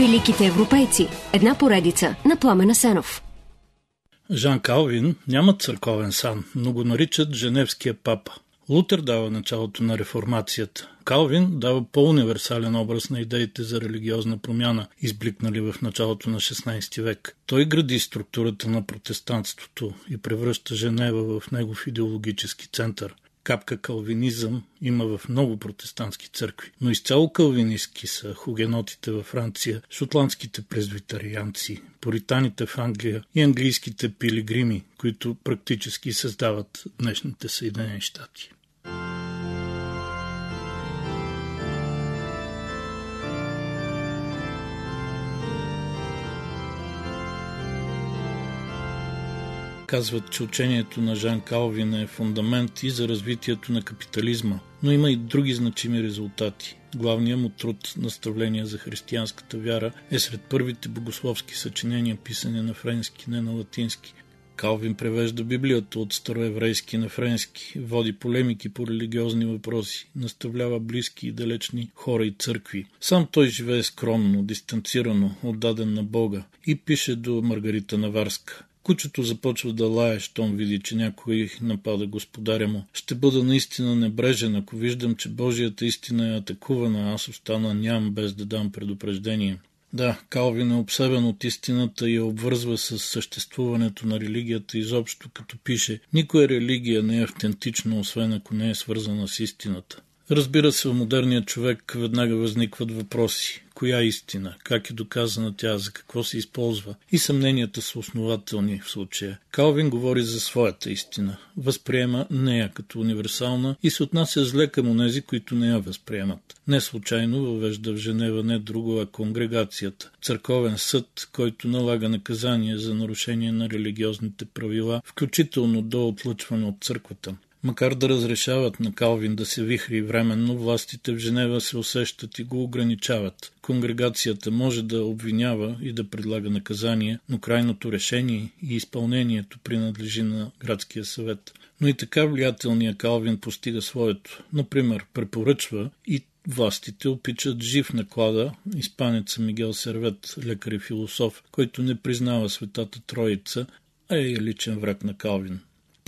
Великите европейци. Една поредица на Пламена Сенов. Жан Калвин няма църковен сан, но го наричат Женевския папа. Лутер дава началото на реформацията. Калвин дава по-универсален образ на идеите за религиозна промяна, избликнали в началото на 16 век. Той гради структурата на протестантството и превръща Женева в негов идеологически център капка калвинизъм има в много протестантски църкви, но изцяло калвинистки са хугенотите във Франция, шотландските презвитарианци, поританите в Англия и английските пилигрими, които практически създават днешните Съединени щати. Казват, че учението на Жан Калвин е фундамент и за развитието на капитализма, но има и други значими резултати. Главният му труд Наставление за християнската вяра е сред първите богословски съчинения, писани на френски, не на латински. Калвин превежда Библията от староеврейски на френски, води полемики по религиозни въпроси, наставлява близки и далечни хора и църкви. Сам той живее скромно, дистанцирано, отдаден на Бога и пише до Маргарита Наварска. Кучето започва да лае, щом види, че някой напада господаря му. Ще бъда наистина небрежен, ако виждам, че Божията истина е атакувана, аз остана ням, без да дам предупреждение. Да, Калвин е обсебен от истината и я обвързва с съществуването на религията изобщо, като пише «Никоя религия не е автентична, освен ако не е свързана с истината». Разбира се, в модерния човек веднага възникват въпроси. Коя истина? Как е доказана тя? За какво се използва? И съмненията са основателни в случая. Калвин говори за своята истина. Възприема нея като универсална и се отнася зле към онези, които не я възприемат. Не случайно въвежда в Женева не друго, а конгрегацията. Църковен съд, който налага наказание за нарушение на религиозните правила, включително до отлъчване от църквата. Макар да разрешават на Калвин да се вихри временно, властите в Женева се усещат и го ограничават. Конгрегацията може да обвинява и да предлага наказание, но крайното решение и изпълнението принадлежи на градския съвет. Но и така влиятелният Калвин постига своето. Например, препоръчва и Властите опичат жив наклада испанеца Мигел Сервет, лекар и философ, който не признава светата Троица, а е личен враг на Калвин.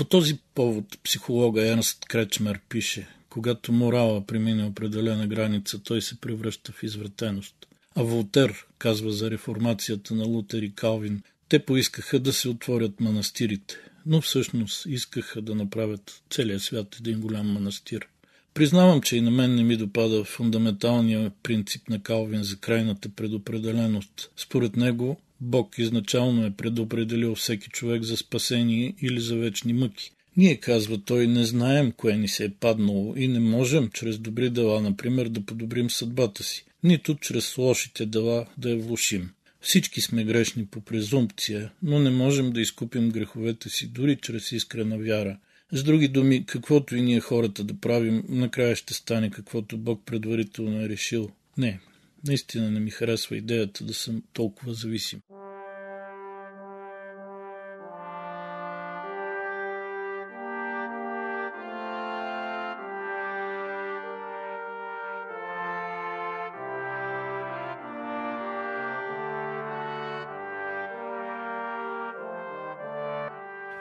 По този повод психолога Ернст Кречмер пише, когато морала премине определена граница, той се превръща в извратеност. А Волтер казва за реформацията на Лутер и Калвин, те поискаха да се отворят манастирите, но всъщност искаха да направят целия свят един голям манастир. Признавам, че и на мен не ми допада фундаменталния принцип на Калвин за крайната предопределеност. Според него Бог изначално е предопределил всеки човек за спасение или за вечни мъки. Ние, казва той, не знаем кое ни се е паднало и не можем чрез добри дела, например, да подобрим съдбата си, нито чрез лошите дела да я влушим. Всички сме грешни по презумпция, но не можем да изкупим греховете си дори чрез искрена вяра. С други думи, каквото и ние хората да правим, накрая ще стане каквото Бог предварително е решил. Не, наистина не ми харесва идеята да съм толкова зависим.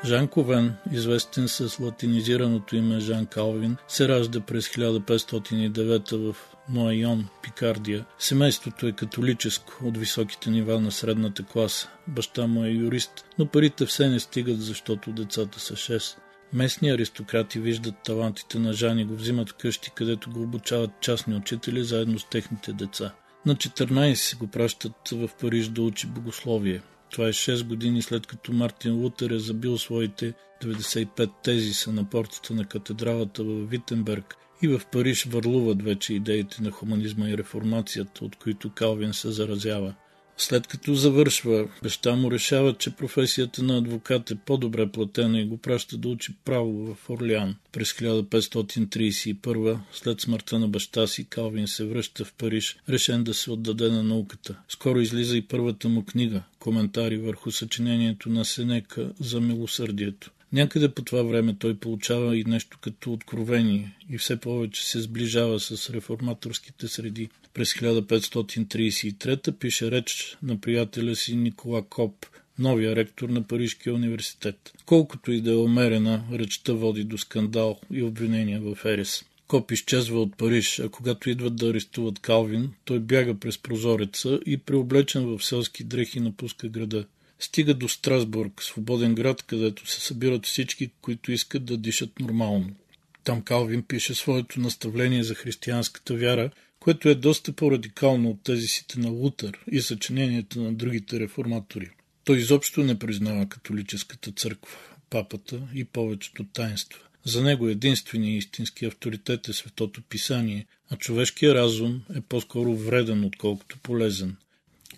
Жан Ковен, известен с латинизираното име Жан Калвин, се ражда през 1509 в Моайон, Пикардия. Семейството е католическо, от високите нива на средната класа. Баща му е юрист, но парите все не стигат, защото децата са 6. Местни аристократи виждат талантите на Жан и го взимат къщи, където го обучават частни учители заедно с техните деца. На 14 го пращат в Париж да учи богословие. Това е 6 години след като Мартин Лутер е забил своите 95 тези са на портата на катедралата в Витенберг и в Париж върлуват вече идеите на хуманизма и реформацията, от които Калвин се заразява. След като завършва, баща му решава, че професията на адвокат е по-добре платена и го праща да учи право в Орлеан. През 1531, след смъртта на баща си, Калвин се връща в Париж, решен да се отдаде на науката. Скоро излиза и първата му книга – коментари върху съчинението на Сенека за милосърдието. Някъде по това време той получава и нещо като откровение и все повече се сближава с реформаторските среди. През 1533 пише реч на приятеля си Никола Коп, новия ректор на Парижкия университет. Колкото и да е умерена, речта води до скандал и обвинения в Ерес. Коп изчезва от Париж, а когато идват да арестуват Калвин, той бяга през прозореца и преоблечен в селски дрехи напуска града. Стига до Страсбург, свободен град, където се събират всички, които искат да дишат нормално. Там Калвин пише своето наставление за християнската вяра, което е доста по-радикално от тези сите на Лутър и съчиненията на другите реформатори. Той изобщо не признава католическата църква, папата и повечето таинства. За него единственият истински авторитет е Светото Писание, а човешкият разум е по-скоро вреден, отколкото полезен.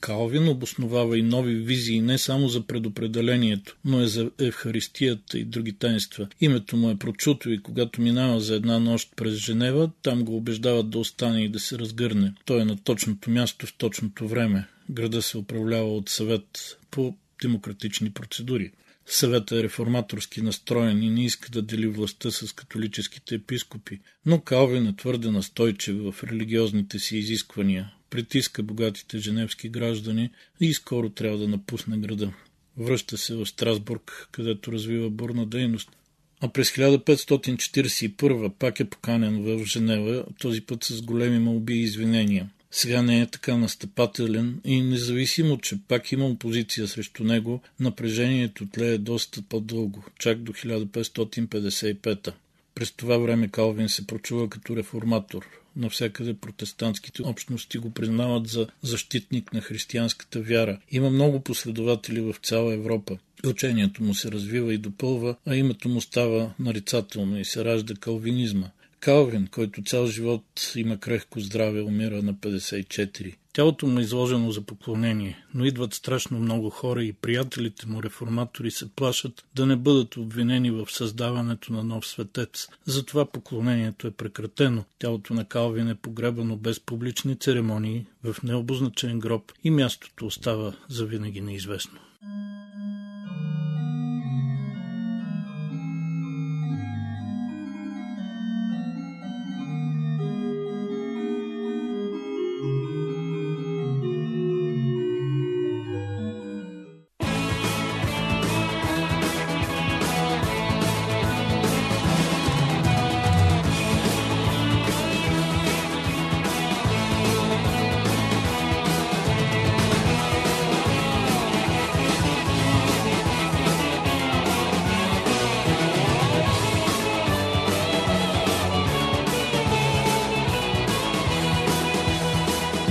Калвин обосновава и нови визии не само за предопределението, но и за Евхаристията и други таинства. Името му е прочуто и когато минава за една нощ през Женева, там го убеждават да остане и да се разгърне. Той е на точното място в точното време. Града се управлява от съвет по демократични процедури. Съветът е реформаторски настроен и не иска да дели властта с католическите епископи, но Калвин е твърде настойчив в религиозните си изисквания, притиска богатите женевски граждани и скоро трябва да напусне града. Връща се в Страсбург, където развива бурна дейност. А през 1541 пак е поканен в Женева, този път с големи молби и извинения – сега не е така настъпателен и независимо, че пак има опозиция срещу него, напрежението тлее доста по-дълго, чак до 1555. През това време Калвин се прочува като реформатор. Навсякъде протестантските общности го признават за защитник на християнската вяра. Има много последователи в цяла Европа. Учението му се развива и допълва, а името му става нарицателно и се ражда калвинизма – Калвин, който цял живот има крехко здраве, умира на 54. Тялото му е изложено за поклонение, но идват страшно много хора и приятелите му реформатори се плашат да не бъдат обвинени в създаването на нов светец. Затова поклонението е прекратено. Тялото на Калвин е погребано без публични церемонии в необозначен гроб и мястото остава завинаги неизвестно.